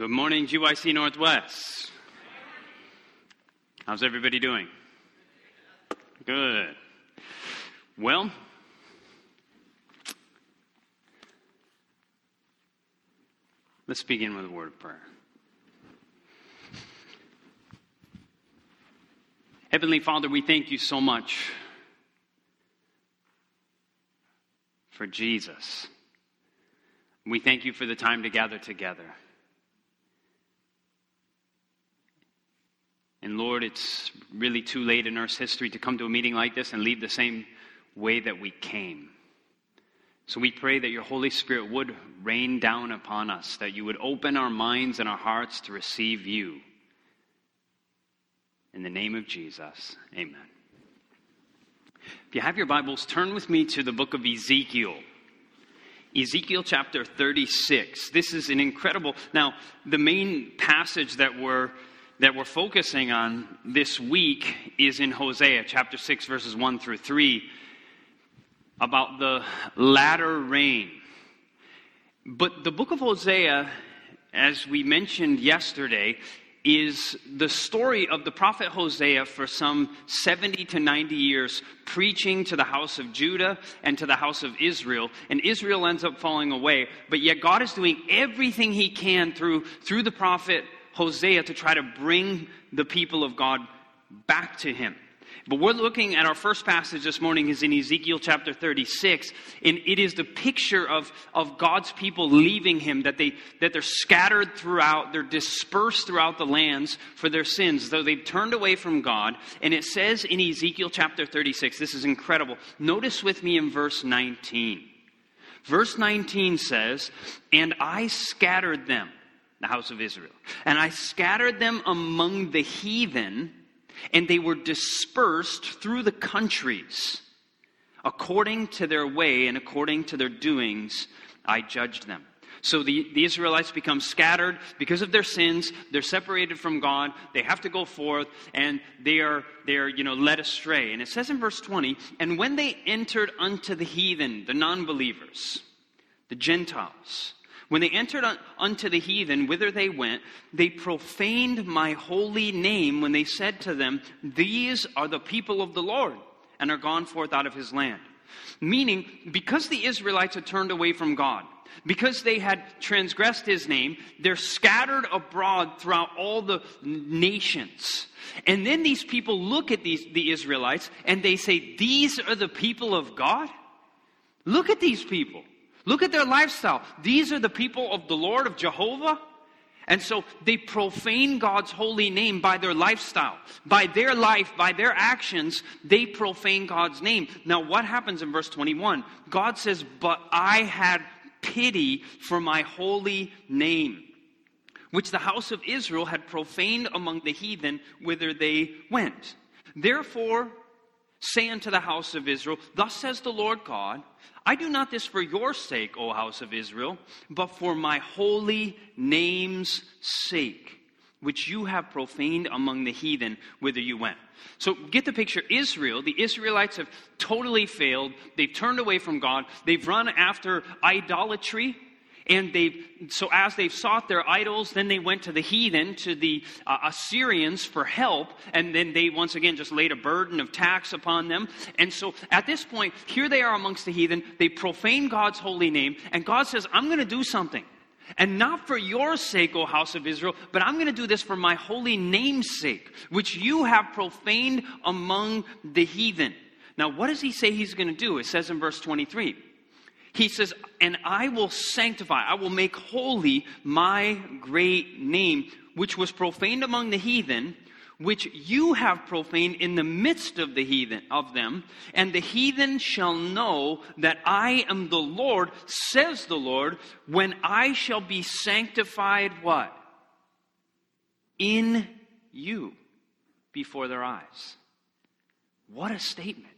Good morning, GYC Northwest. How's everybody doing? Good. Well, let's begin with a word of prayer. Heavenly Father, we thank you so much for Jesus. We thank you for the time to gather together. And Lord, it's really too late in Earth's history to come to a meeting like this and leave the same way that we came. So we pray that your Holy Spirit would rain down upon us, that you would open our minds and our hearts to receive you. In the name of Jesus, amen. If you have your Bibles, turn with me to the book of Ezekiel. Ezekiel chapter 36. This is an incredible. Now, the main passage that we're that we're focusing on this week is in Hosea chapter 6 verses 1 through 3 about the latter rain. But the book of Hosea as we mentioned yesterday is the story of the prophet Hosea for some 70 to 90 years preaching to the house of Judah and to the house of Israel and Israel ends up falling away but yet God is doing everything he can through through the prophet Hosea to try to bring the people of God back to him but we're looking at our first passage this morning is in Ezekiel chapter 36, and it is the picture of, of God's people leaving him, that, they, that they're scattered throughout, they're dispersed throughout the lands for their sins, though they've turned away from God. And it says in Ezekiel chapter 36, this is incredible. Notice with me in verse 19. Verse 19 says, And I scattered them, the house of Israel, and I scattered them among the heathen and they were dispersed through the countries. According to their way and according to their doings, I judged them. So the, the Israelites become scattered because of their sins. They're separated from God. They have to go forth and they are, they are, you know, led astray. And it says in verse 20, and when they entered unto the heathen, the non believers, the Gentiles, when they entered un- unto the heathen, whither they went, they profaned my holy name when they said to them, These are the people of the Lord, and are gone forth out of his land. Meaning, because the Israelites had turned away from God, because they had transgressed his name, they're scattered abroad throughout all the nations. And then these people look at these, the Israelites and they say, These are the people of God? Look at these people. Look at their lifestyle. These are the people of the Lord of Jehovah. And so they profane God's holy name by their lifestyle. By their life, by their actions, they profane God's name. Now, what happens in verse 21? God says, But I had pity for my holy name, which the house of Israel had profaned among the heathen whither they went. Therefore, say unto the house of Israel, Thus says the Lord God, I do not this for your sake, O house of Israel, but for my holy name's sake, which you have profaned among the heathen whither you went. So get the picture. Israel, the Israelites have totally failed. They've turned away from God. They've run after idolatry and they so as they've sought their idols then they went to the heathen to the uh, assyrians for help. And then they once again just laid a burden of tax upon them. And so at this point here they are amongst the heathen. They profane god's holy name. And god says i'm going to do something. And not for your sake, O house of Israel, but I'm going to do this for my holy name's sake, which you have profaned among the heathen. Now, what does he say he's going to do? It says in verse 23 he says, And I will sanctify, I will make holy my great name, which was profaned among the heathen, which you have profaned in the midst of the heathen of them, and the heathen shall know that I am the Lord, says the Lord, when I shall be sanctified what? In you before their eyes. What a statement.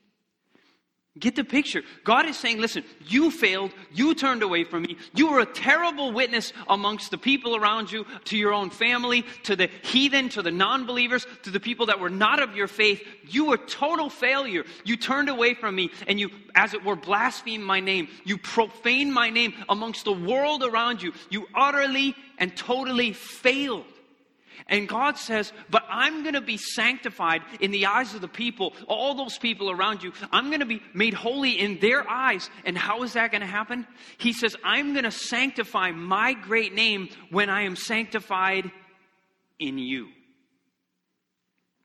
Get the picture. God is saying, listen, you failed. You turned away from me. You were a terrible witness amongst the people around you, to your own family, to the heathen, to the non believers, to the people that were not of your faith. You were total failure. You turned away from me and you, as it were, blasphemed my name. You profaned my name amongst the world around you. You utterly and totally failed. And God says, But I'm going to be sanctified in the eyes of the people, all those people around you. I'm going to be made holy in their eyes. And how is that going to happen? He says, I'm going to sanctify my great name when I am sanctified in you.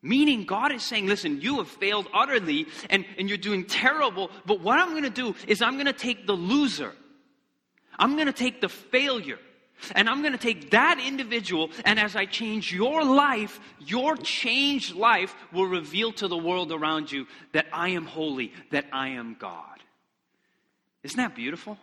Meaning, God is saying, listen, you have failed utterly and, and you're doing terrible, but what I'm going to do is I'm going to take the loser. I'm going to take the failure. And I'm going to take that individual, and as I change your life, your changed life will reveal to the world around you that I am holy, that I am God. Isn't that beautiful?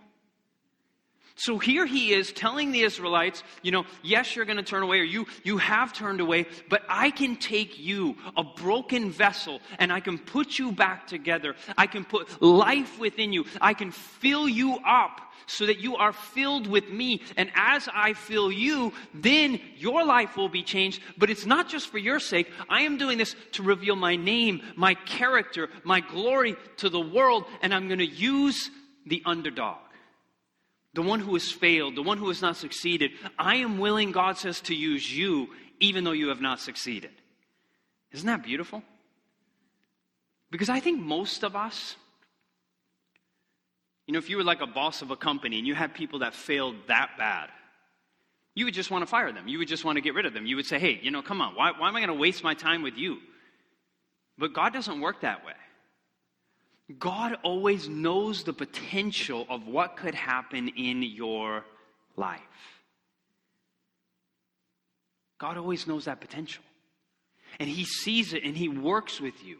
So here he is telling the Israelites, you know, yes, you're going to turn away, or you, you have turned away, but I can take you, a broken vessel, and I can put you back together. I can put life within you. I can fill you up so that you are filled with me. And as I fill you, then your life will be changed. But it's not just for your sake. I am doing this to reveal my name, my character, my glory to the world, and I'm going to use the underdog the one who has failed, the one who has not succeeded. I am willing, God says, to use you even though you have not succeeded. Isn't that beautiful? Because I think most of us, you know, if you were like a boss of a company and you had people that failed that bad, you would just want to fire them. You would just want to get rid of them. You would say, hey, you know, come on, why, why am I going to waste my time with you? But God doesn't work that way. God always knows the potential of what could happen in your life. God always knows that potential. And He sees it and He works with you.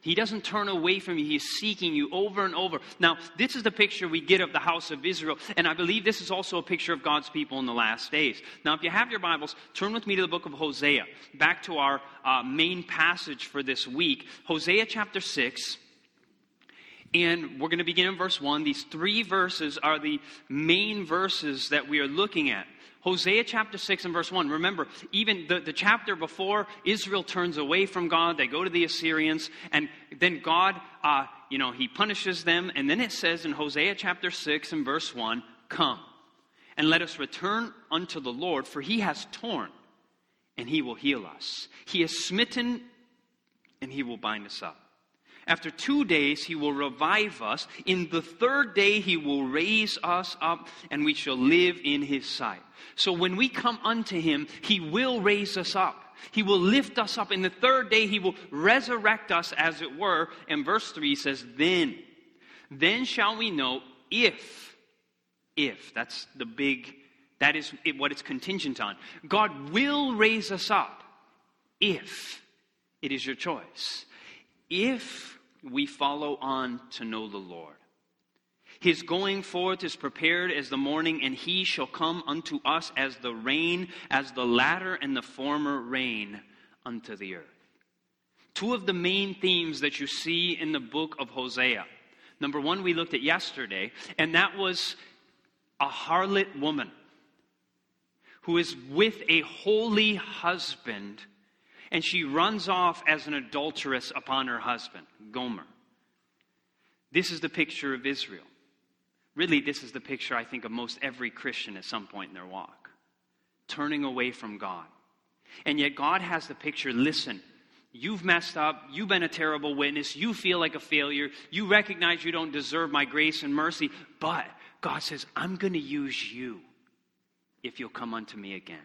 He doesn't turn away from you. He is seeking you over and over. Now, this is the picture we get of the house of Israel, and I believe this is also a picture of God's people in the last days. Now, if you have your Bibles, turn with me to the book of Hosea, back to our uh, main passage for this week. Hosea chapter 6. And we're going to begin in verse 1. These three verses are the main verses that we are looking at. Hosea chapter 6 and verse 1. Remember, even the, the chapter before, Israel turns away from God. They go to the Assyrians. And then God, uh, you know, he punishes them. And then it says in Hosea chapter 6 and verse 1 Come and let us return unto the Lord, for he has torn and he will heal us. He has smitten and he will bind us up. After two days, he will revive us. In the third day, he will raise us up, and we shall live in his sight. So when we come unto him, he will raise us up. He will lift us up. In the third day, he will resurrect us, as it were. And verse 3 says, Then, then shall we know if, if, that's the big, that is what it's contingent on. God will raise us up if it is your choice. If we follow on to know the Lord. His going forth is prepared as the morning, and he shall come unto us as the rain, as the latter and the former rain unto the earth. Two of the main themes that you see in the book of Hosea. Number one, we looked at yesterday, and that was a harlot woman who is with a holy husband and she runs off as an adulteress upon her husband, Gomer. This is the picture of Israel. Really, this is the picture, I think, of most every Christian at some point in their walk turning away from God. And yet, God has the picture listen, you've messed up, you've been a terrible witness, you feel like a failure, you recognize you don't deserve my grace and mercy, but God says, I'm going to use you if you'll come unto me again.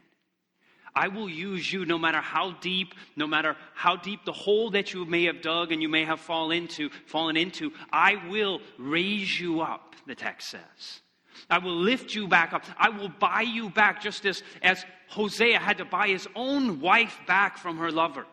I will use you no matter how deep, no matter how deep the hole that you may have dug and you may have fallen into, fallen into, I will raise you up, the text says. I will lift you back up. I will buy you back just as, as Hosea had to buy his own wife back from her lover.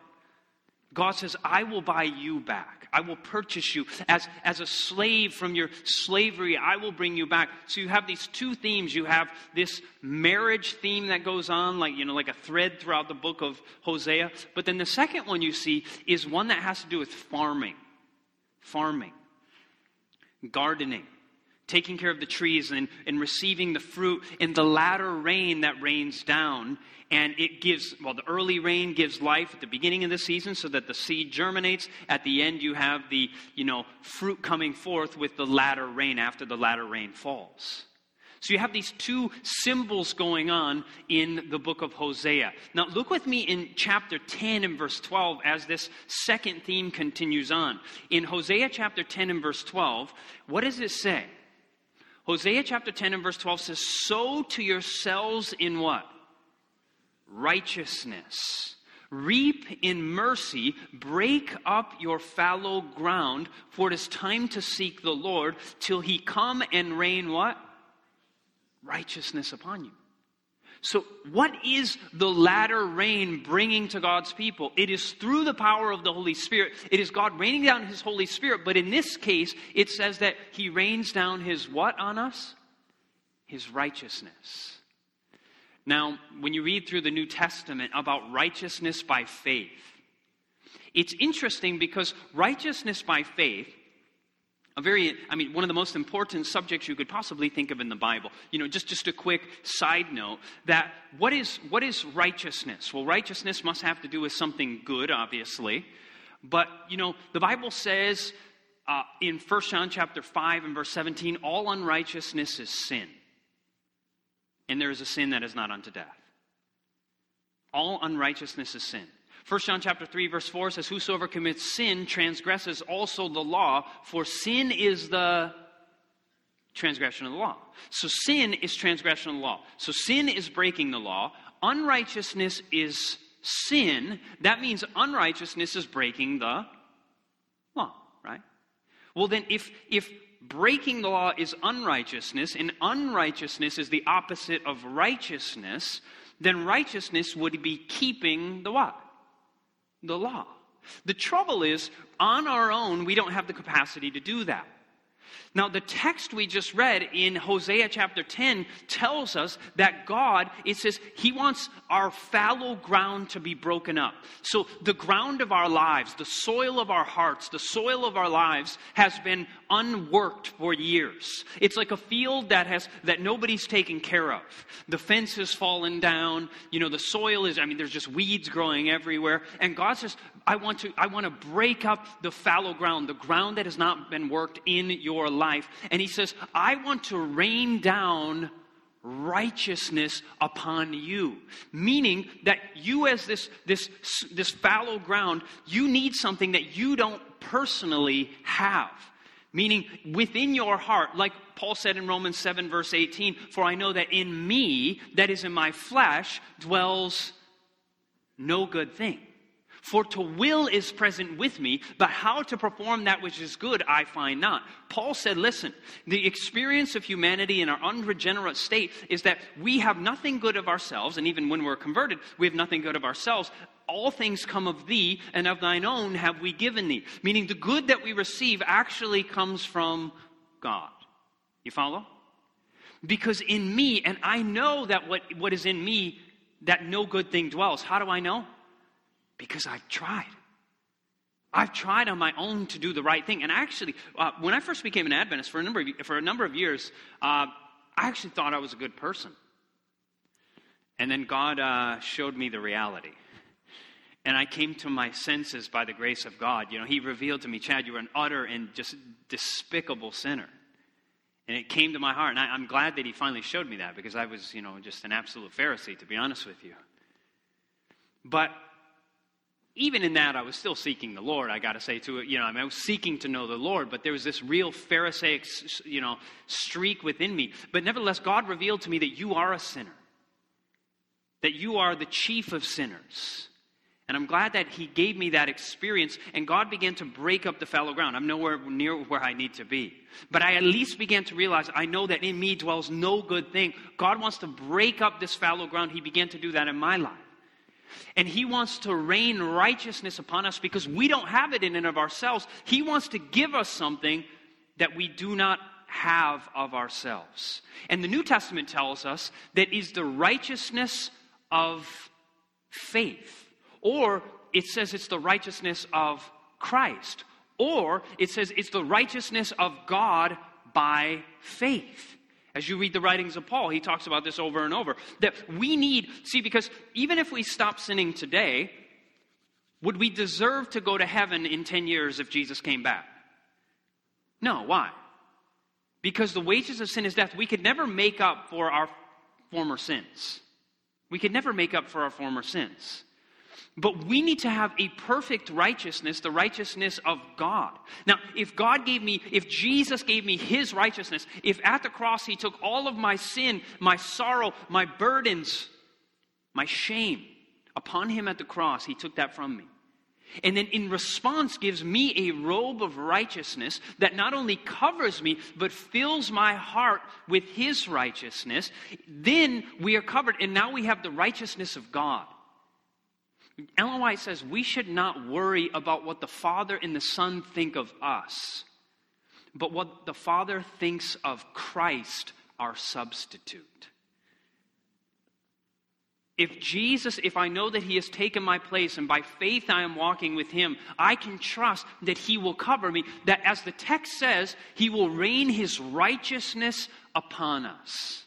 God says, I will buy you back. I will purchase you as, as a slave from your slavery. I will bring you back. So you have these two themes. You have this marriage theme that goes on, like, you know, like a thread throughout the book of Hosea. But then the second one you see is one that has to do with farming. Farming. gardening, taking care of the trees and, and receiving the fruit in the latter rain that rains down. And it gives, well, the early rain gives life at the beginning of the season so that the seed germinates. At the end, you have the, you know, fruit coming forth with the latter rain after the latter rain falls. So you have these two symbols going on in the book of Hosea. Now, look with me in chapter 10 and verse 12 as this second theme continues on. In Hosea chapter 10 and verse 12, what does it say? Hosea chapter 10 and verse 12 says, Sow to yourselves in what? Righteousness. Reap in mercy, break up your fallow ground, for it is time to seek the Lord till he come and rain what? righteousness upon you. So, what is the latter rain bringing to God's people? It is through the power of the Holy Spirit. It is God raining down His Holy Spirit. But in this case, it says that He rains down His what on us? His righteousness. Now, when you read through the New Testament about righteousness by faith, it's interesting because righteousness by faith a very, I mean, one of the most important subjects you could possibly think of in the Bible. You know, just, just a quick side note that what is, what is righteousness? Well, righteousness must have to do with something good, obviously. But, you know, the Bible says uh, in 1 John chapter 5 and verse 17, all unrighteousness is sin. And there is a sin that is not unto death. All unrighteousness is sin. 1 John chapter 3 verse 4 says whosoever commits sin transgresses also the law for sin is the transgression of the law. So sin is transgression of the law. So sin is breaking the law. Unrighteousness is sin. That means unrighteousness is breaking the law, right? Well then if if breaking the law is unrighteousness and unrighteousness is the opposite of righteousness, then righteousness would be keeping the what? The law. The trouble is, on our own, we don't have the capacity to do that. Now, the text we just read in Hosea chapter 10 tells us that God, it says, He wants our fallow ground to be broken up. So, the ground of our lives, the soil of our hearts, the soil of our lives has been unworked for years. It's like a field that has, that nobody's taken care of. The fence has fallen down. You know, the soil is, I mean, there's just weeds growing everywhere. And God says, I want to, I want to break up the fallow ground, the ground that has not been worked in your life. And he says, I want to rain down righteousness upon you. Meaning that you as this this this fallow ground you need something that you don't personally have. Meaning within your heart like paul said in romans 7 verse 18 for i know that in me that is in my flesh dwells no good thing for to will is present with me, but how to perform that which is good I find not. Paul said, listen, the experience of humanity in our unregenerate state is that we have nothing good of ourselves, and even when we're converted, we have nothing good of ourselves. All things come of thee, and of thine own have we given thee. Meaning the good that we receive actually comes from God. You follow? Because in me, and I know that what, what is in me, that no good thing dwells. How do I know? Because I've tried. I've tried on my own to do the right thing. And actually, uh, when I first became an Adventist, for a number of, for a number of years, uh, I actually thought I was a good person. And then God uh, showed me the reality. And I came to my senses by the grace of God. You know, He revealed to me, Chad, you were an utter and just despicable sinner. And it came to my heart. And I, I'm glad that He finally showed me that because I was, you know, just an absolute Pharisee, to be honest with you. But even in that, I was still seeking the Lord, I got to say, to you know, I, mean, I was seeking to know the Lord, but there was this real Pharisaic, you know, streak within me. But nevertheless, God revealed to me that you are a sinner, that you are the chief of sinners. And I'm glad that He gave me that experience, and God began to break up the fallow ground. I'm nowhere near where I need to be. But I at least began to realize I know that in me dwells no good thing. God wants to break up this fallow ground. He began to do that in my life. And He wants to rain righteousness upon us because we don't have it in and of ourselves. He wants to give us something that we do not have of ourselves. And the New Testament tells us that is the righteousness of faith. Or it says it's the righteousness of Christ. Or it says it's the righteousness of God by faith. As you read the writings of Paul, he talks about this over and over. That we need, see, because even if we stop sinning today, would we deserve to go to heaven in 10 years if Jesus came back? No. Why? Because the wages of sin is death. We could never make up for our former sins. We could never make up for our former sins. But we need to have a perfect righteousness, the righteousness of God. Now, if God gave me, if Jesus gave me his righteousness, if at the cross he took all of my sin, my sorrow, my burdens, my shame upon him at the cross, he took that from me. And then in response gives me a robe of righteousness that not only covers me, but fills my heart with his righteousness. Then we are covered, and now we have the righteousness of God. Ellen White says we should not worry about what the Father and the Son think of us, but what the Father thinks of Christ, our substitute. If Jesus, if I know that He has taken my place and by faith I am walking with Him, I can trust that He will cover me, that as the text says, He will rain His righteousness upon us.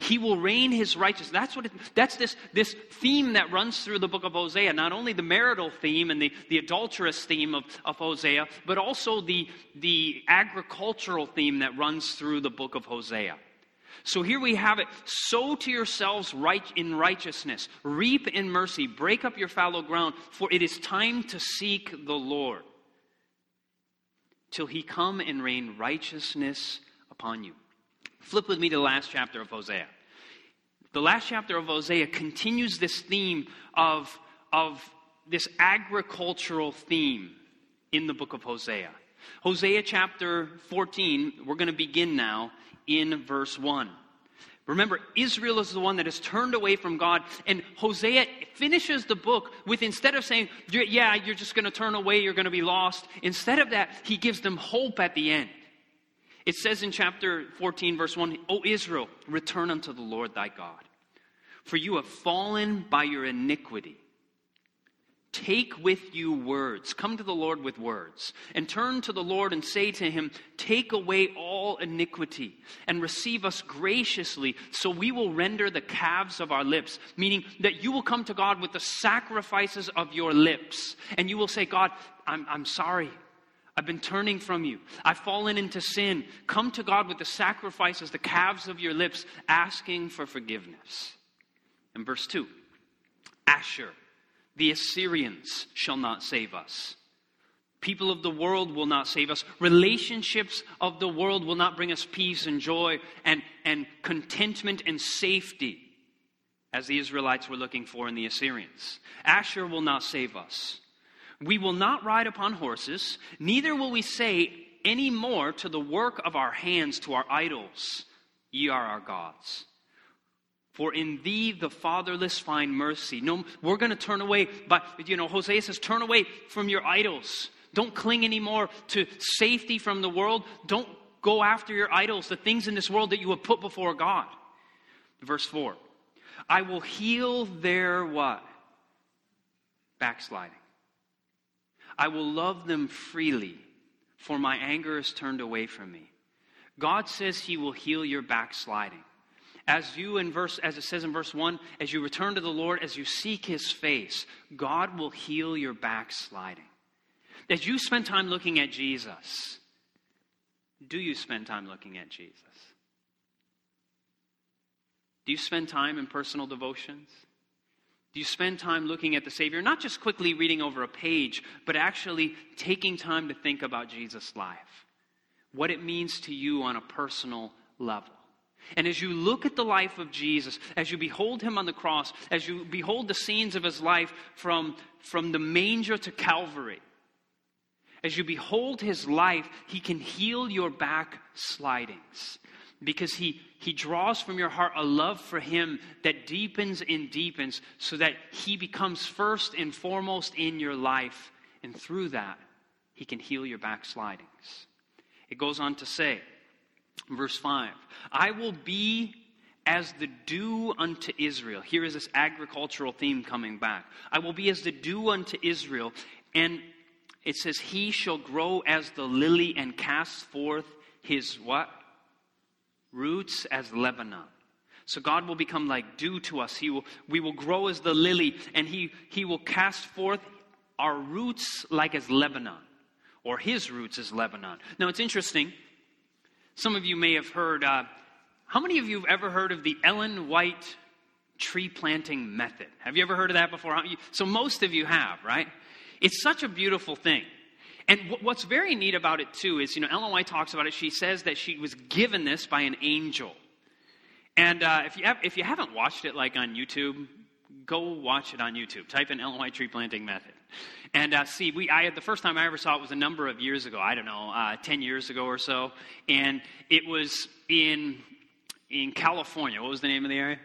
He will reign his righteousness. That's what it, that's this, this theme that runs through the book of Hosea. Not only the marital theme and the, the adulterous theme of, of Hosea, but also the, the agricultural theme that runs through the book of Hosea. So here we have it sow to yourselves right in righteousness, reap in mercy, break up your fallow ground, for it is time to seek the Lord till he come and rain righteousness upon you. Flip with me to the last chapter of Hosea. The last chapter of Hosea continues this theme of, of this agricultural theme in the book of Hosea. Hosea chapter 14, we're going to begin now in verse 1. Remember, Israel is the one that has turned away from God, and Hosea finishes the book with instead of saying, Yeah, you're just going to turn away, you're going to be lost, instead of that, he gives them hope at the end. It says in chapter 14, verse 1, O Israel, return unto the Lord thy God, for you have fallen by your iniquity. Take with you words. Come to the Lord with words. And turn to the Lord and say to him, Take away all iniquity and receive us graciously, so we will render the calves of our lips. Meaning that you will come to God with the sacrifices of your lips. And you will say, God, I'm, I'm sorry. I've been turning from you. I've fallen into sin. Come to God with the sacrifices, the calves of your lips, asking for forgiveness. And verse 2 Asshur the Assyrians shall not save us. People of the world will not save us. Relationships of the world will not bring us peace and joy and, and contentment and safety as the Israelites were looking for in the Assyrians. Asshur will not save us. We will not ride upon horses, neither will we say any more to the work of our hands to our idols, Ye are our gods. For in thee the fatherless find mercy. No, we're going to turn away. But, you know, Hosea says, turn away from your idols. Don't cling anymore to safety from the world. Don't go after your idols, the things in this world that you have put before God. Verse 4 I will heal their what? Backsliding. I will love them freely, for my anger is turned away from me. God says he will heal your backsliding. As you in verse as it says in verse 1 as you return to the lord as you seek his face god will heal your backsliding. As you spend time looking at jesus do you spend time looking at jesus? Do you spend time in personal devotions you spend time looking at the savior not just quickly reading over a page but actually taking time to think about jesus life what it means to you on a personal level. And as you look at the life of Jesus, as you behold him on the cross, as you behold the scenes of his life from, from the manger to Calvary, as you behold his life, he can heal your backslidings because he, he draws from your heart a love for him that deepens and deepens so that he becomes first and foremost in your life. And through that, he can heal your backslidings. It goes on to say, Verse 5 I will be as the dew unto Israel. Here is this agricultural theme coming back. I will be as the dew unto Israel, and it says, He shall grow as the lily and cast forth his what? Roots as Lebanon. So God will become like dew to us. He will, we will grow as the lily, and he, he will cast forth our roots like as Lebanon, or his roots as Lebanon. Now it's interesting. Some of you may have heard, uh, how many of you have ever heard of the Ellen White tree planting method? Have you ever heard of that before? So most of you have, right? It's such a beautiful thing. And what's very neat about it, too, is, you know, Ellen White talks about it. She says that she was given this by an angel. And uh, if, you have, if you haven't watched it like on YouTube, go watch it on YouTube. Type in Ellen White tree planting method. And uh, see, we, I, the first time I ever saw it was a number of years ago. I don't know, uh, 10 years ago or so. And it was in, in California. What was the name of the area?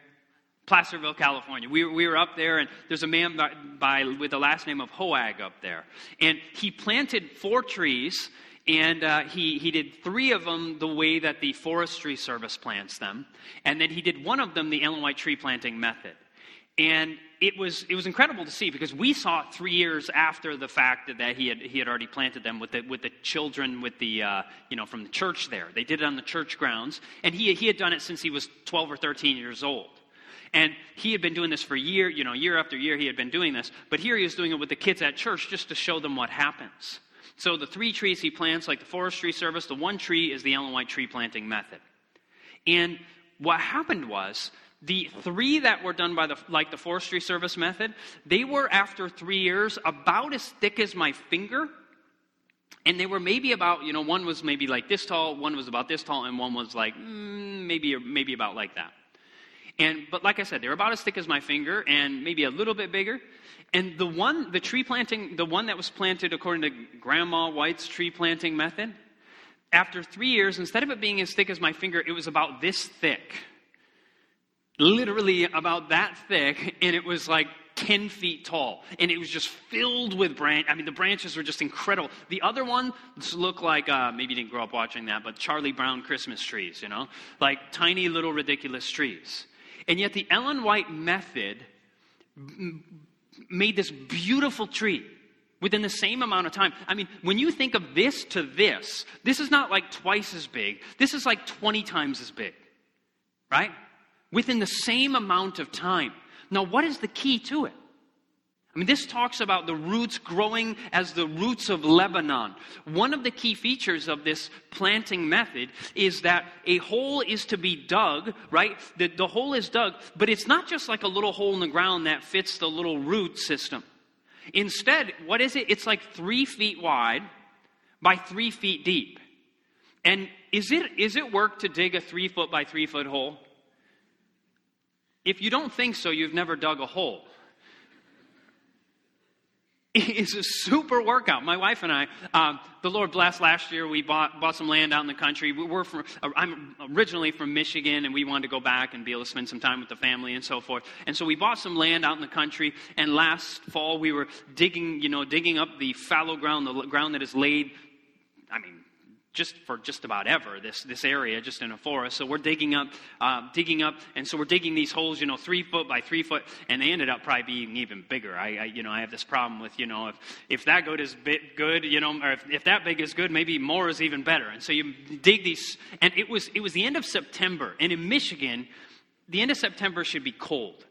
Placerville, California. We, we were up there, and there's a man by, by, with the last name of Hoag up there. And he planted four trees and uh, he, he did three of them the way that the Forestry Service plants them. And then he did one of them the Ellen White tree planting method. And it was, it was incredible to see because we saw it three years after the fact that he had, he had already planted them with the, with the children with the, uh, you know, from the church there. They did it on the church grounds. And he, he had done it since he was 12 or 13 years old. And he had been doing this for year, you know, year after year he had been doing this. But here he was doing it with the kids at church just to show them what happens. So the three trees he plants, like the forestry service, the one tree is the Ellen White tree planting method. And what happened was the three that were done by the like the forestry service method, they were after three years about as thick as my finger. And they were maybe about, you know, one was maybe like this tall, one was about this tall, and one was like mm, maybe maybe about like that. And but like I said, they're about as thick as my finger and maybe a little bit bigger. And the one, the tree planting, the one that was planted according to Grandma White's tree planting method, after three years, instead of it being as thick as my finger, it was about this thick. Literally about that thick, and it was like 10 feet tall. And it was just filled with branch. I mean, the branches were just incredible. The other one looked like, uh, maybe you didn't grow up watching that, but Charlie Brown Christmas trees, you know? Like tiny little ridiculous trees. And yet the Ellen White method made this beautiful tree within the same amount of time. I mean, when you think of this to this, this is not like twice as big. This is like 20 times as big, right? Within the same amount of time. Now, what is the key to it? I mean, this talks about the roots growing as the roots of Lebanon. One of the key features of this planting method is that a hole is to be dug, right? The, the hole is dug, but it's not just like a little hole in the ground that fits the little root system. Instead, what is it? It's like three feet wide by three feet deep. And is it, is it work to dig a three foot by three foot hole? If you don't think so, you've never dug a hole. Is a super workout. My wife and I, um, the Lord blessed last year, we bought, bought some land out in the country. We were from, uh, I'm originally from Michigan, and we wanted to go back and be able to spend some time with the family and so forth. And so we bought some land out in the country, and last fall we were digging, you know, digging up the fallow ground, the ground that is laid, I mean, just for just about ever this this area just in a forest. So we're digging up uh, digging up and so we're digging these holes you know three foot by three foot and they ended up probably being even bigger. I, I you know i have this problem with you know if if that good is bit good you know or if, if that big is good maybe more is even better. And so you dig these and it was it was the end of september and in michigan the end of september should be cold.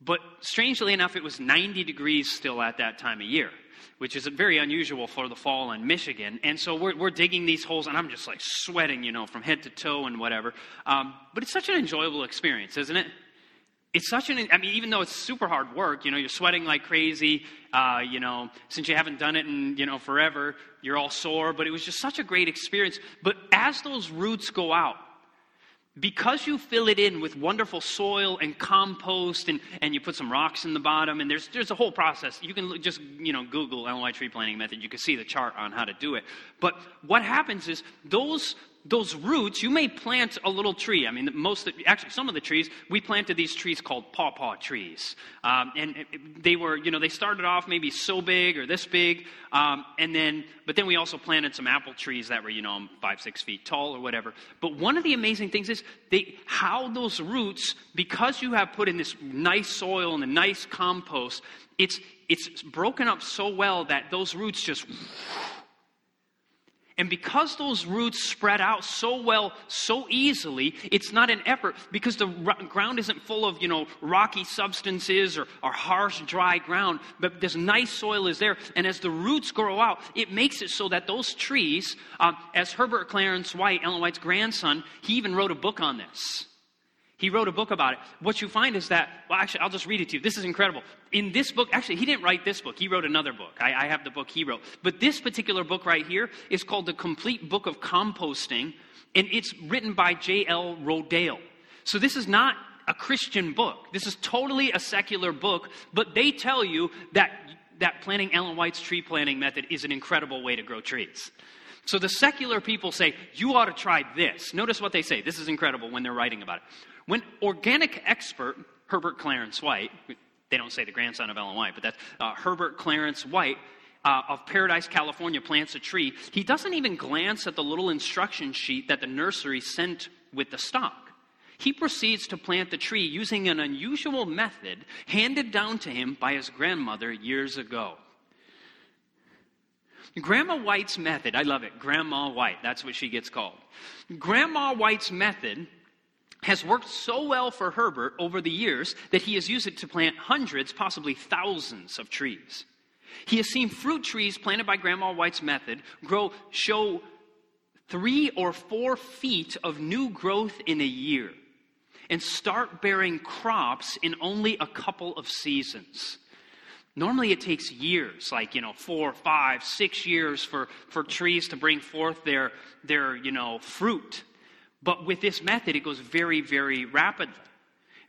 But strangely enough it was 90 degrees still at that time of year which is very unusual for the fall in Michigan. And so we're, we're digging these holes, and I'm just like sweating, you know, from head to toe and whatever. Um, but it's such an enjoyable experience, isn't it? It's such an, I mean, even though it's super hard work, you know, you're sweating like crazy, uh, you know, since you haven't done it in, you know, forever, you're all sore, but it was just such a great experience. But as those roots go out, because you fill it in with wonderful soil and compost and, and you put some rocks in the bottom and there's, there's a whole process. You can just you know google Ellen tree planting method. You can see the chart on how to do it. But what happens is those those roots, you may plant a little tree. I mean, most, actually, some of the trees, we planted these trees called pawpaw trees. Um, and they were, you know, they started off maybe so big or this big. Um, and then, but then we also planted some apple trees that were, you know, five, six feet tall or whatever. But one of the amazing things is they, how those roots, because you have put in this nice soil and the nice compost, it's, it's broken up so well that those roots just and because those roots spread out so well, so easily, it's not an effort because the ground isn't full of, you know, rocky substances or, or harsh, dry ground, but this nice soil is there. And as the roots grow out, it makes it so that those trees, uh, as Herbert Clarence White, Ellen White's grandson, he even wrote a book on this. He wrote a book about it. What you find is that, well, actually, I'll just read it to you. This is incredible. In this book, actually, he didn't write this book. He wrote another book. I, I have the book he wrote. But this particular book right here is called The Complete Book of Composting, and it's written by J.L. Rodale. So this is not a Christian book. This is totally a secular book, but they tell you that, that planting Ellen White's tree planting method is an incredible way to grow trees. So the secular people say, you ought to try this. Notice what they say. This is incredible when they're writing about it. When organic expert Herbert Clarence White, they don't say the grandson of Ellen White, but that's uh, Herbert Clarence White uh, of Paradise, California, plants a tree, he doesn't even glance at the little instruction sheet that the nursery sent with the stock. He proceeds to plant the tree using an unusual method handed down to him by his grandmother years ago. Grandma White's method, I love it, Grandma White, that's what she gets called. Grandma White's method has worked so well for Herbert over the years that he has used it to plant hundreds, possibly thousands of trees. He has seen fruit trees planted by Grandma White's method grow, show three or four feet of new growth in a year and start bearing crops in only a couple of seasons. Normally it takes years, like, you know, four, five, six years for, for trees to bring forth their, their, you know, fruit. But with this method, it goes very, very rapidly.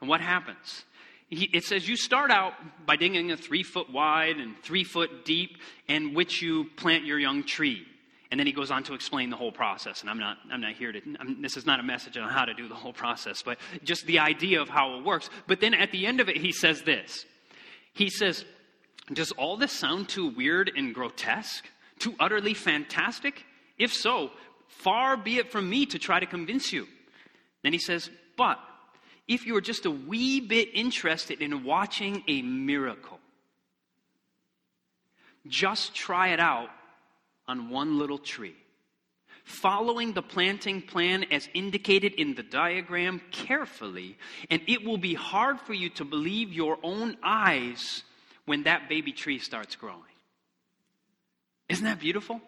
And what happens? it says you start out by digging a three foot wide and three foot deep in which you plant your young tree. And then he goes on to explain the whole process. And I'm not, I'm not here to, I'm, this is not a message on how to do the whole process, but just the idea of how it works. But then at the end of it, he says this. He says, Does all this sound too weird and grotesque? Too utterly fantastic? If so, Far be it from me to try to convince you. Then he says, But if you are just a wee bit interested in watching a miracle, just try it out on one little tree. Following the planting plan as indicated in the diagram carefully, and it will be hard for you to believe your own eyes when that baby tree starts growing. Isn't that beautiful?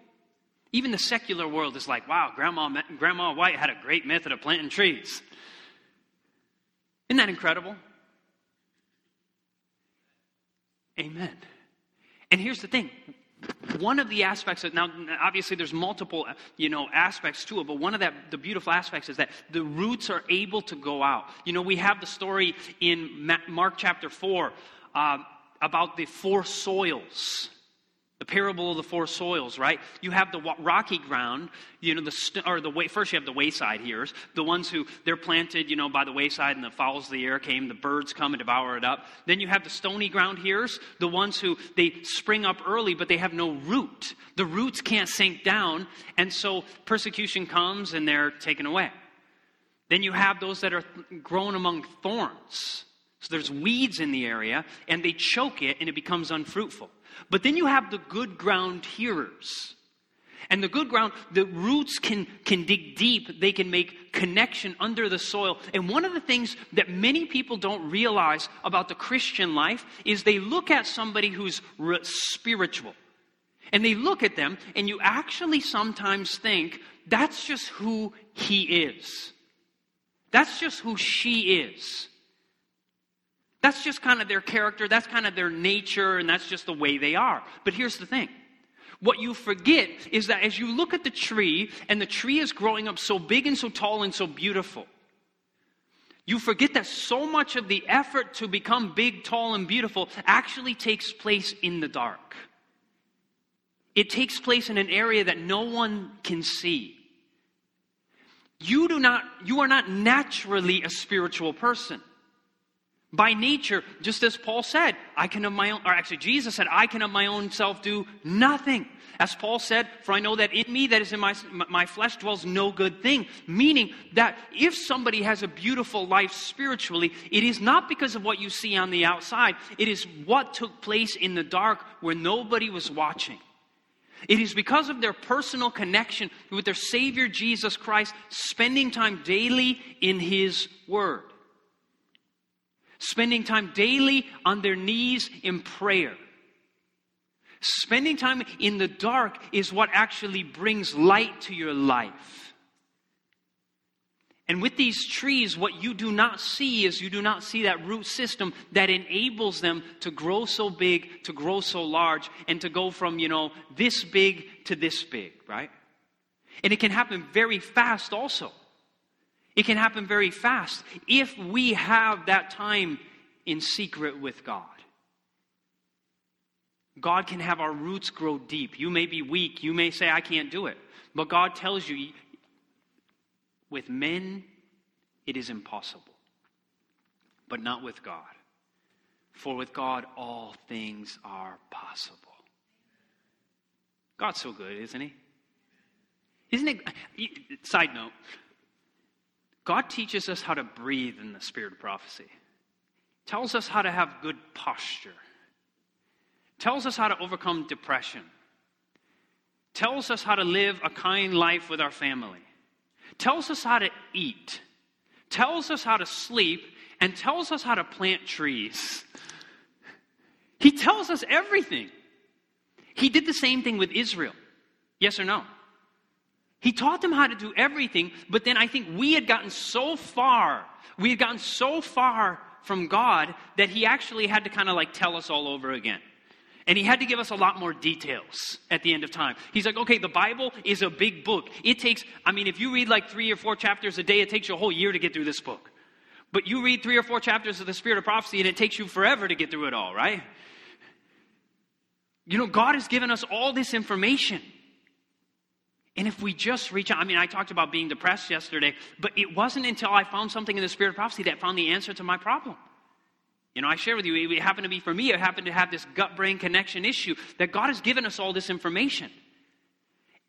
Even the secular world is like, wow, Grandma, Grandma White had a great method of planting trees. Isn't that incredible? Amen. And here's the thing. One of the aspects of now, obviously, there's multiple, you know, aspects to it. But one of that, the beautiful aspects is that the roots are able to go out. You know, we have the story in Mark chapter four uh, about the four soils the parable of the four soils, right? You have the rocky ground, you know, the st- or the way. First, you have the wayside hearers, the ones who they're planted, you know, by the wayside, and the fowls of the air came, the birds come and devour it up. Then you have the stony ground hearers, the ones who they spring up early, but they have no root. The roots can't sink down, and so persecution comes and they're taken away. Then you have those that are grown among thorns. So there's weeds in the area, and they choke it, and it becomes unfruitful. But then you have the good ground hearers. And the good ground, the roots can, can dig deep. They can make connection under the soil. And one of the things that many people don't realize about the Christian life is they look at somebody who's re- spiritual. And they look at them, and you actually sometimes think, that's just who he is. That's just who she is. That's just kind of their character, that's kind of their nature, and that's just the way they are. But here's the thing. What you forget is that as you look at the tree, and the tree is growing up so big and so tall and so beautiful, you forget that so much of the effort to become big, tall, and beautiful actually takes place in the dark. It takes place in an area that no one can see. You do not, you are not naturally a spiritual person. By nature, just as Paul said, I can of my own, or actually Jesus said, I can of my own self do nothing. As Paul said, for I know that in me, that is in my, my flesh, dwells no good thing. Meaning that if somebody has a beautiful life spiritually, it is not because of what you see on the outside. It is what took place in the dark where nobody was watching. It is because of their personal connection with their Savior Jesus Christ, spending time daily in His Word, spending time daily on their knees in prayer. Spending time in the dark is what actually brings light to your life. And with these trees, what you do not see is you do not see that root system that enables them to grow so big, to grow so large, and to go from, you know, this big to this big, right? And it can happen very fast also. It can happen very fast if we have that time in secret with God. God can have our roots grow deep. You may be weak. You may say, I can't do it. But God tells you, with men, it is impossible, but not with God. For with God, all things are possible. God's so good, isn't He? Isn't it? Side note God teaches us how to breathe in the spirit of prophecy, tells us how to have good posture, tells us how to overcome depression, tells us how to live a kind life with our family tells us how to eat, tells us how to sleep, and tells us how to plant trees. He tells us everything. He did the same thing with Israel. Yes or no? He taught them how to do everything, but then I think we had gotten so far, we had gotten so far from God that he actually had to kind of like tell us all over again. And he had to give us a lot more details at the end of time. He's like, okay, the Bible is a big book. It takes, I mean, if you read like three or four chapters a day, it takes you a whole year to get through this book. But you read three or four chapters of the Spirit of Prophecy, and it takes you forever to get through it all, right? You know, God has given us all this information. And if we just reach out, I mean, I talked about being depressed yesterday, but it wasn't until I found something in the Spirit of Prophecy that found the answer to my problem. You know, I share with you, it happened to be for me, it happened to have this gut brain connection issue that God has given us all this information.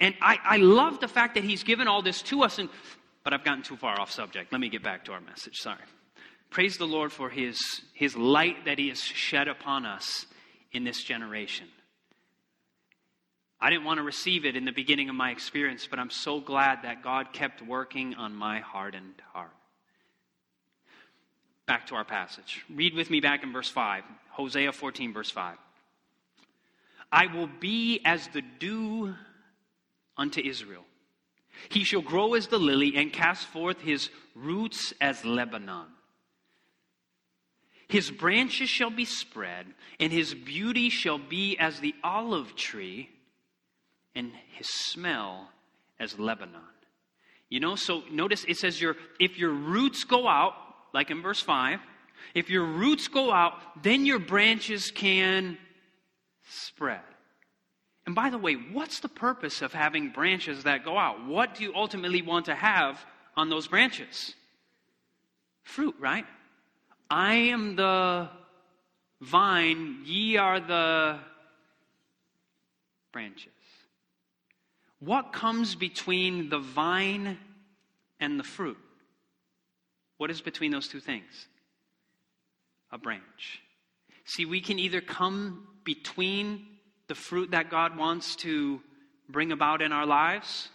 And I, I love the fact that He's given all this to us, and, but I've gotten too far off subject. Let me get back to our message. Sorry. Praise the Lord for His, his light that He has shed upon us in this generation. I didn't want to receive it in the beginning of my experience, but I'm so glad that God kept working on my hardened heart back to our passage. Read with me back in verse 5, Hosea 14, verse 5. I will be as the dew unto Israel. He shall grow as the lily and cast forth his roots as Lebanon. His branches shall be spread, and his beauty shall be as the olive tree, and his smell as Lebanon. You know, so notice it says your if your roots go out, like in verse 5, if your roots go out, then your branches can spread. And by the way, what's the purpose of having branches that go out? What do you ultimately want to have on those branches? Fruit, right? I am the vine, ye are the branches. What comes between the vine and the fruit? What is between those two things? A branch. See, we can either come between the fruit that God wants to bring about in our lives,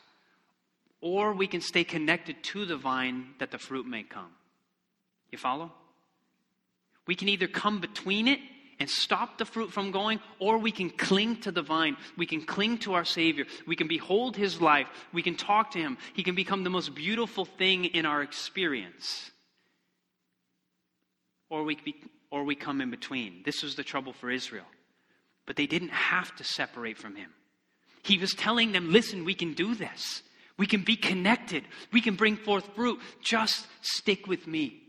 or we can stay connected to the vine that the fruit may come. You follow? We can either come between it and stop the fruit from going, or we can cling to the vine. We can cling to our Savior. We can behold His life. We can talk to Him. He can become the most beautiful thing in our experience or we, be, or we come in between. This was the trouble for Israel. But they didn't have to separate from him. He was telling them, listen, we can do this. We can be connected. We can bring forth fruit. Just stick with me.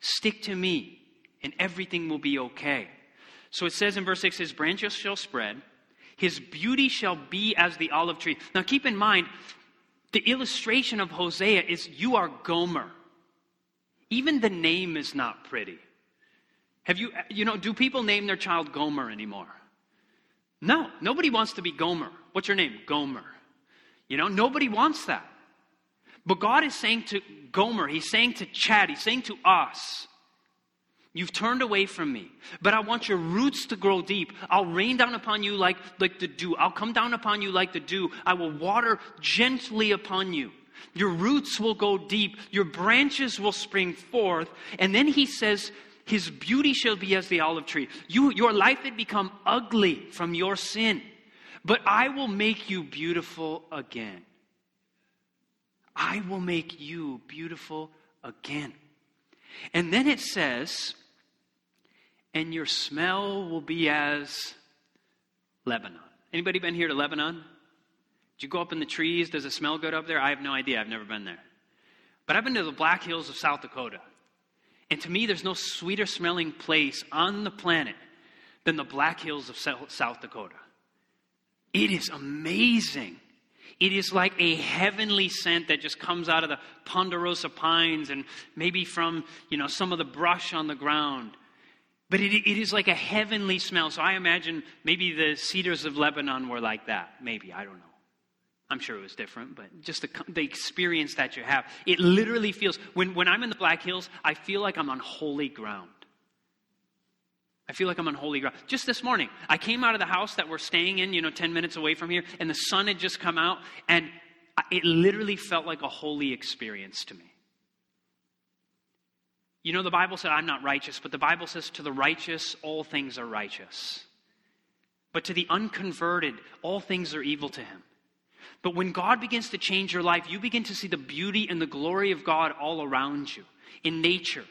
Stick to me, and everything will be okay. So it says in verse 6 His branches shall spread, His beauty shall be as the olive tree. Now keep in mind, The illustration of Hosea is you are Gomer. Even the name is not pretty. Have you, you know, do people name their child Gomer anymore? No, nobody wants to be Gomer. What's your name? Gomer. You know, nobody wants that. But God is saying to Gomer, He's saying to Chad, He's saying to us, You've turned away from me, but I want your roots to grow deep. I'll rain down upon you like, like the dew. I'll come down upon you like the dew. I will water gently upon you. Your roots will go deep. Your branches will spring forth. And then he says, His beauty shall be as the olive tree. You, your life had become ugly from your sin, but I will make you beautiful again. I will make you beautiful again. And then it says, and your smell will be as Lebanon. Anybody been here to Lebanon? Did you go up in the trees? Does it smell good up there? I have no idea. I've never been there. But I've been to the Black Hills of South Dakota. And to me, there's no sweeter smelling place on the planet than the Black Hills of South Dakota. It is amazing. It is like a heavenly scent that just comes out of the ponderosa pines and maybe from, you know, some of the brush on the ground. But it, it is like a heavenly smell. So I imagine maybe the cedars of Lebanon were like that. Maybe, I don't know. I'm sure it was different, but just the, the experience that you have. It literally feels, when, when I'm in the Black Hills, I feel like I'm on holy ground. I feel like I'm on holy ground. Just this morning, I came out of the house that we're staying in, you know, 10 minutes away from here, and the sun had just come out, and it literally felt like a holy experience to me. You know, the Bible said, I'm not righteous, but the Bible says, to the righteous, all things are righteous. But to the unconverted, all things are evil to him. But when God begins to change your life, you begin to see the beauty and the glory of God all around you in nature,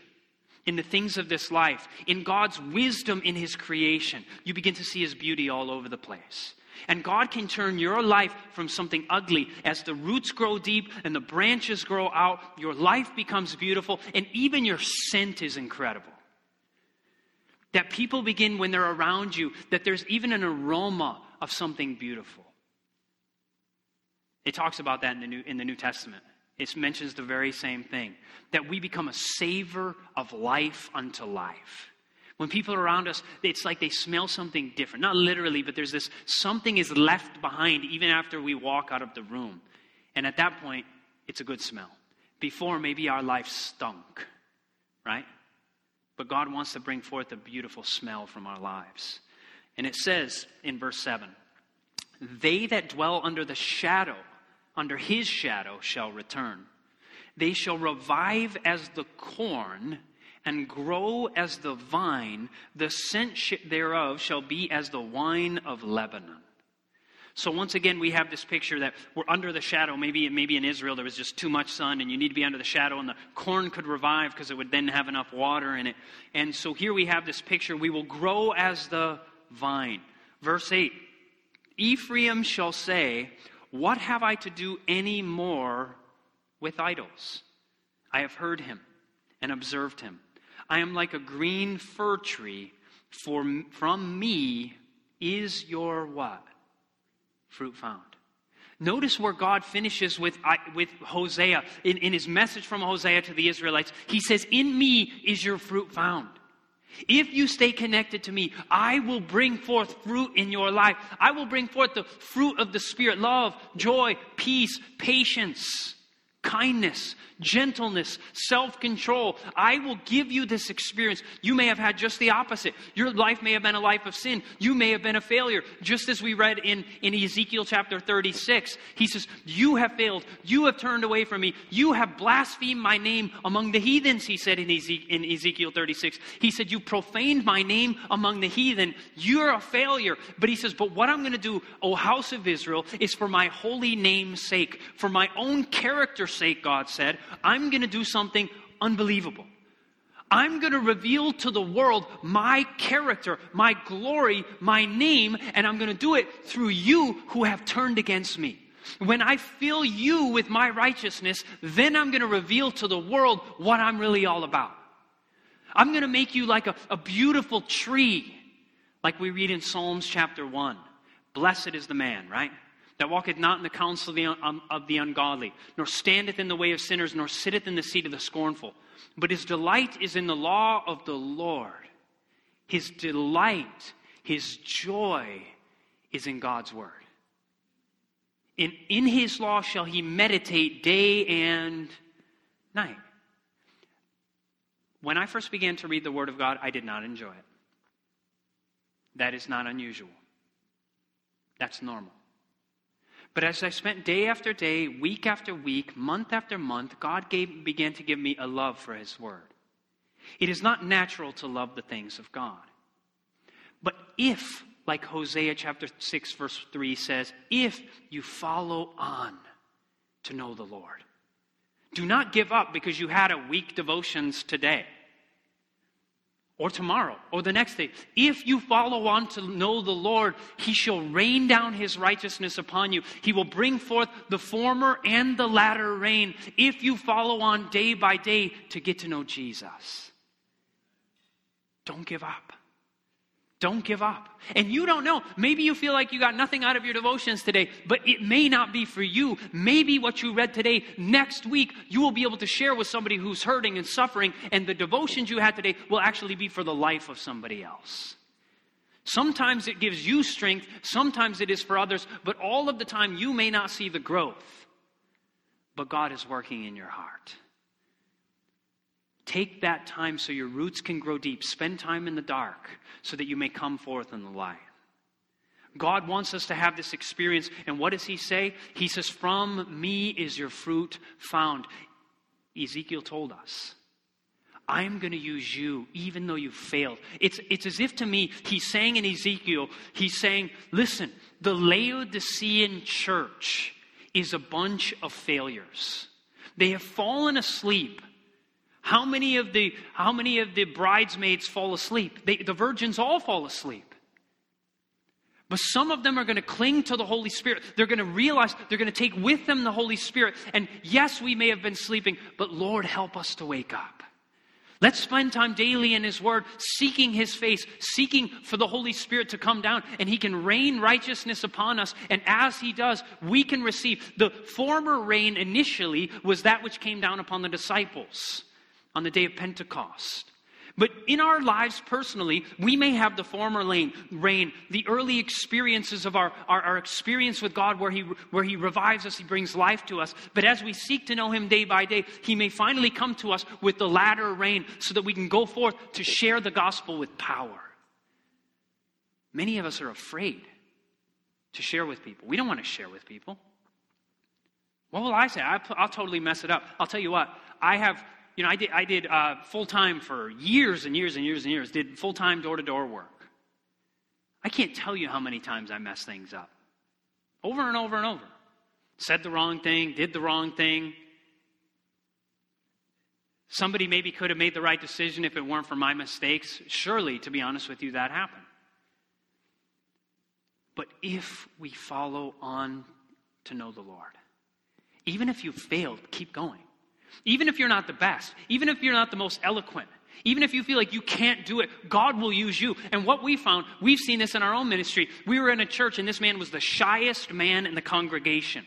in the things of this life, in God's wisdom in His creation. You begin to see His beauty all over the place. And God can turn your life from something ugly as the roots grow deep and the branches grow out. Your life becomes beautiful, and even your scent is incredible. That people begin, when they're around you, that there's even an aroma of something beautiful. It talks about that in the New, in the New Testament. It mentions the very same thing that we become a savor of life unto life. When people around us, it's like they smell something different. Not literally, but there's this something is left behind even after we walk out of the room. And at that point, it's a good smell. Before, maybe our life stunk, right? But God wants to bring forth a beautiful smell from our lives. And it says in verse 7 They that dwell under the shadow, under his shadow, shall return. They shall revive as the corn and grow as the vine, the scent thereof shall be as the wine of Lebanon. So once again, we have this picture that we're under the shadow. Maybe, maybe in Israel there was just too much sun, and you need to be under the shadow, and the corn could revive because it would then have enough water in it. And so here we have this picture: we will grow as the vine. Verse eight: Ephraim shall say, "What have I to do any more with idols? I have heard him and observed him." I am like a green fir tree. For from me is your what? Fruit found. Notice where God finishes with, with Hosea in, in his message from Hosea to the Israelites. He says, In me is your fruit found. If you stay connected to me, I will bring forth fruit in your life. I will bring forth the fruit of the Spirit love, joy, peace, patience, kindness, gentleness, self control. I will give you this experience. You may have had just the opposite. Your life may have been a life of sin. You may have been a failure. Just as we read in, in Ezekiel chapter 36, he says, You have failed. You have turned away from me. You have blasphemed my name among the heathens, he said in, in Ezekiel 36. He said, You profaned my name among the heathen. You're a failure. But he says, But what I'm going to do, O house of Israel, is for my holy name's sake, for my own character's sake, God said. I'm going to do something unbelievable. I'm going to reveal to the world my character, my glory, my name, and I'm going to do it through you who have turned against me. When I fill you with my righteousness, then I'm going to reveal to the world what I'm really all about. I'm going to make you like a, a beautiful tree, like we read in Psalms chapter 1. Blessed is the man, right? That walketh not in the counsel of the, um, of the ungodly, nor standeth in the way of sinners, nor sitteth in the seat of the scornful. But his delight is in the law of the Lord. His delight, his joy is in God's word. In, in his law shall he meditate day and night. When I first began to read the Word of God, I did not enjoy it. That is not unusual. That's normal. But as I spent day after day, weak after week, month after month, God gave, began to give me a love for His Word. It is not natural to love the things of God. But if, like Hosea chapter 6, verse 3 says, if you follow on to know the Lord, do not give up because you had a week devotions today or tomorrow or the next day. If you follow on to know the Lord, He shall rain down His righteousness upon you. He will bring forth the former and the latter rain if you follow on day by day to get to know Jesus. Don't give up. Don't give up. And you don't know. Maybe you feel like you got nothing out of your devotions today, but it may not be for you. Maybe what you read today, next week, you will be able to share with somebody who's hurting and suffering, and the devotions you had today will actually be for the life of somebody else. Sometimes it gives you strength, sometimes it is for others, but all of the time you may not see the growth. But God is working in your heart. Take that time so your roots can grow deep. Spend time in the dark so that you may come forth in the light. God wants us to have this experience. And what does He say? He says, From me is your fruit found. Ezekiel told us. I'm going to use you even though you failed. It's, it's as if to me, he's saying in Ezekiel, he's saying, listen, the Laodicean church is a bunch of failures. They have fallen asleep how many of the, how many of the bridesmaids fall asleep? They, the virgins all fall asleep. But some of them are going to cling to the Holy Spirit. They're going to realize they're going to take with them the Holy Spirit. And yes, we may have been sleeping, but Lord, help us to wake up. Let's spend time daily in His Word, seeking His face, seeking for the Holy Spirit to come down, and He can rain righteousness upon us. And as He does, we can receive. The former rain initially was that which came down upon the disciples on the day of Pentecost. But in our lives personally, we may have the former rain, the early experiences of our, our, our, experience with God where he, where he revives us, He brings life to us. But as we seek to know Him day by day, He may finally come to us with the latter rain so that we can go forth to share the gospel with power. Many of us are afraid to share with people. We don't want to share with people. What will I say? I, will totally mess it up. I'll tell you what, I have you know, I did, I did uh, full time for years and years and years and years, did full time door to door work. I can't tell you how many times I messed things up. Over and over and over. Said the wrong thing, did the wrong thing. Somebody maybe could have made the right decision if it weren't for my mistakes. Surely, to be honest with you, that happened. But if we follow on to know the Lord, even if you failed, keep going. Even if you're not the best, even if you're not the most eloquent, even if you feel like you can't do it, God will use you. And what we found, we've seen this in our own ministry. We were in a church, and this man was the shyest man in the congregation.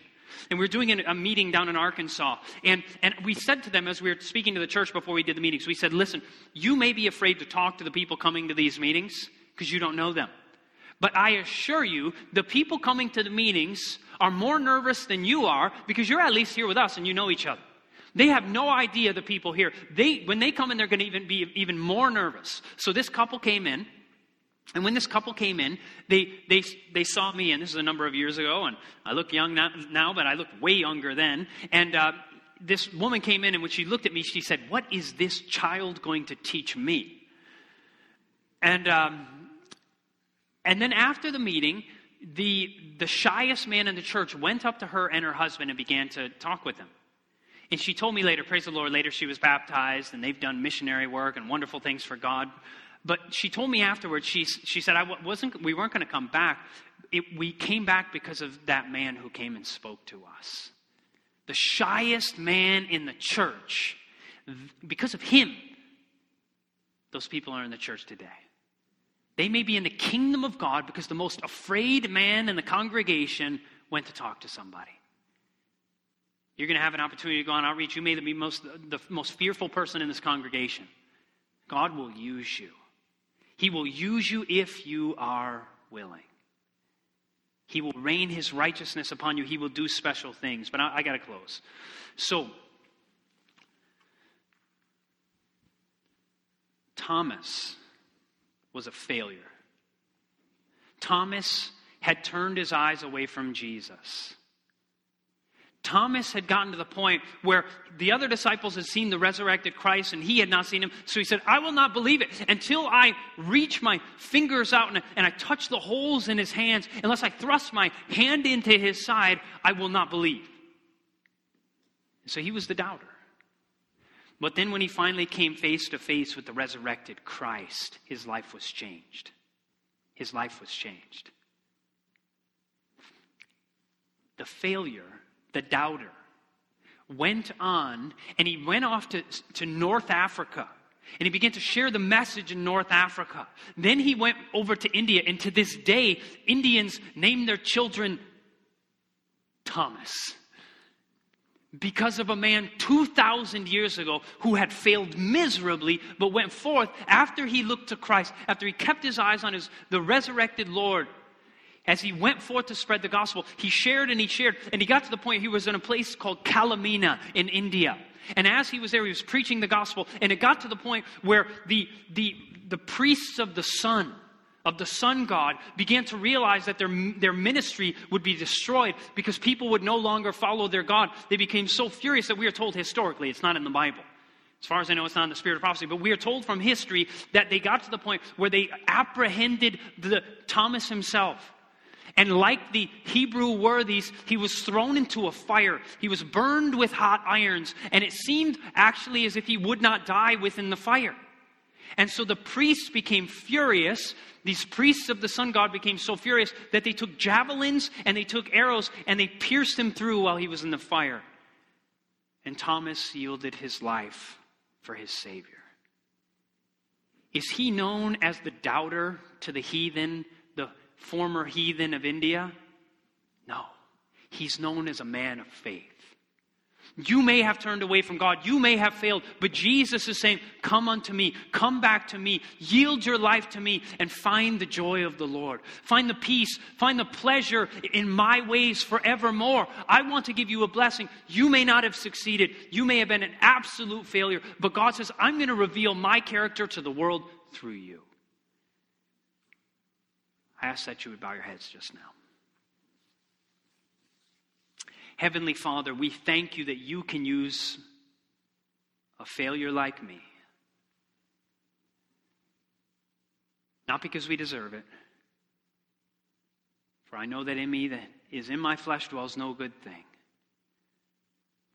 And we were doing a meeting down in Arkansas. And, and we said to them, as we were speaking to the church before we did the meetings, we said, listen, you may be afraid to talk to the people coming to these meetings because you don't know them. But I assure you, the people coming to the meetings are more nervous than you are because you're at least here with us and you know each other. They have no idea, the people here. They, when they come in, they're going to even be even more nervous. So this couple came in, and when this couple came in, they, they, they saw me, and this is a number of years ago, and I look young now, but I look way younger then. And uh, this woman came in, and when she looked at me, she said, What is this child going to teach me? And, um, and then after the meeting, the, the shyest man in the church went up to her and her husband and began to talk with them. And she told me later, praise the Lord, later she was baptized and they've done missionary work and wonderful things for God. But she told me afterwards, she, she said, I wasn't, we weren't going to come back. It, we came back because of that man who came and spoke to us. The shyest man in the church. Because of him, those people are in the church today. They may be in the kingdom of God because the most afraid man in the congregation went to talk to somebody. You're going to have an opportunity to go on outreach. You may be most, the most fearful person in this congregation. God will use you. He will use you if you are willing. He will rain his righteousness upon you. He will do special things. But I, I got to close. So, Thomas was a failure. Thomas had turned his eyes away from Jesus. Thomas had gotten to the point where the other disciples had seen the resurrected Christ and he had not seen him. So he said, I will not believe it until I reach my fingers out and, and I touch the holes in his hands. Unless I thrust my hand into his side, I will not believe. So he was the doubter. But then when he finally came face to face with the resurrected Christ, his life was changed. His life was changed. The failure the doubter, went on and he went off to, to North Africa. And he began to share the message in North Africa. Then he went over to India, and to this day, Indians name their children Thomas. Because of a man 2,000 years ago who had failed miserably, but went forth after he looked to Christ, after he kept his eyes on his, the resurrected Lord, as he went forth to spread the gospel, he shared and he shared, and he got to the point he was in a place called Kalamina in India. And as he was there, he was preaching the gospel, and it got to the point where the, the, the priests of the sun, of the sun god, began to realize that their, their ministry would be destroyed because people would no longer follow their God. They became so furious that we are told historically, it's not in the Bible. As far as I know, it's not in the spirit of prophecy, but we are told from history that they got to the point where they apprehended the, Thomas himself and like the Hebrew worthies, he was thrown into a fire. He was burned with hot irons, and it seemed actually as if he would not die within the fire. And so the priests became furious. These priests of the sun god became so furious that they took javelins and they took arrows and they pierced him through while he was in the fire. And Thomas yielded his life for his Savior. Is he known as the doubter to the heathen former heathen of India? No. He's known as a man of faith. You may have turned away from God. You may have failed. But Jesus is saying, Come unto me. Come back to me. Yield your life to me and find the joy of the Lord. Find the peace. Find the pleasure in my ways forevermore. I want to give you a blessing. You may not have succeeded. You may have been an absolute failure. But God says, I'm going to reveal my character to the world through you. I ask that you would bow your heads just now. Heavenly Father, we thank you that you can use a failure like me. Not because we deserve it, for I know that in me that is in my flesh dwells no good thing.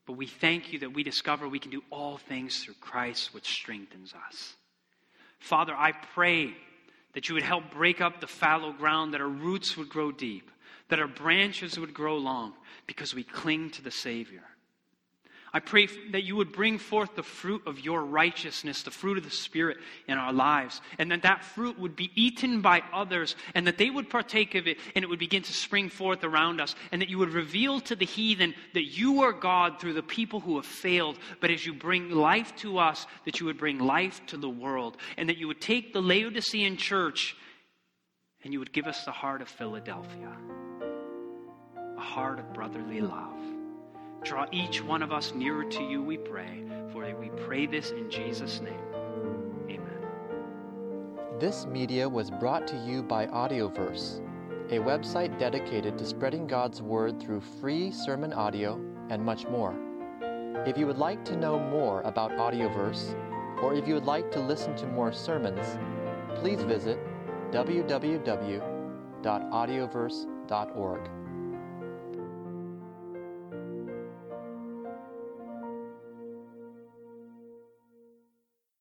But we thank you that we discover we can do all things through Christ, which strengthens us. Father, I pray that you would help break up the fallow ground, that our roots would grow deep, that our branches would grow long, because we cling to the Savior. I pray that you would bring forth the fruit of your righteousness, the fruit of the Spirit in our lives, and that that fruit would be eaten by others, and that they would partake of it, and it would begin to spring forth around us, and that you would reveal to the heathen that you are God through the people who have failed, but as you bring life to us, that you would bring life to the world, and that you would take the Laodicean church and you would give us the heart of Philadelphia, a heart of brotherly love. Draw each one of us nearer to you, we pray. For we pray this in Jesus' name. Amen. This media was brought to you by Audioverse, a website dedicated to spreading God's Word through free sermon audio and much more. If you would like to know more about Audioverse, or if you would like to listen to more sermons, please visit www.audioverse.org.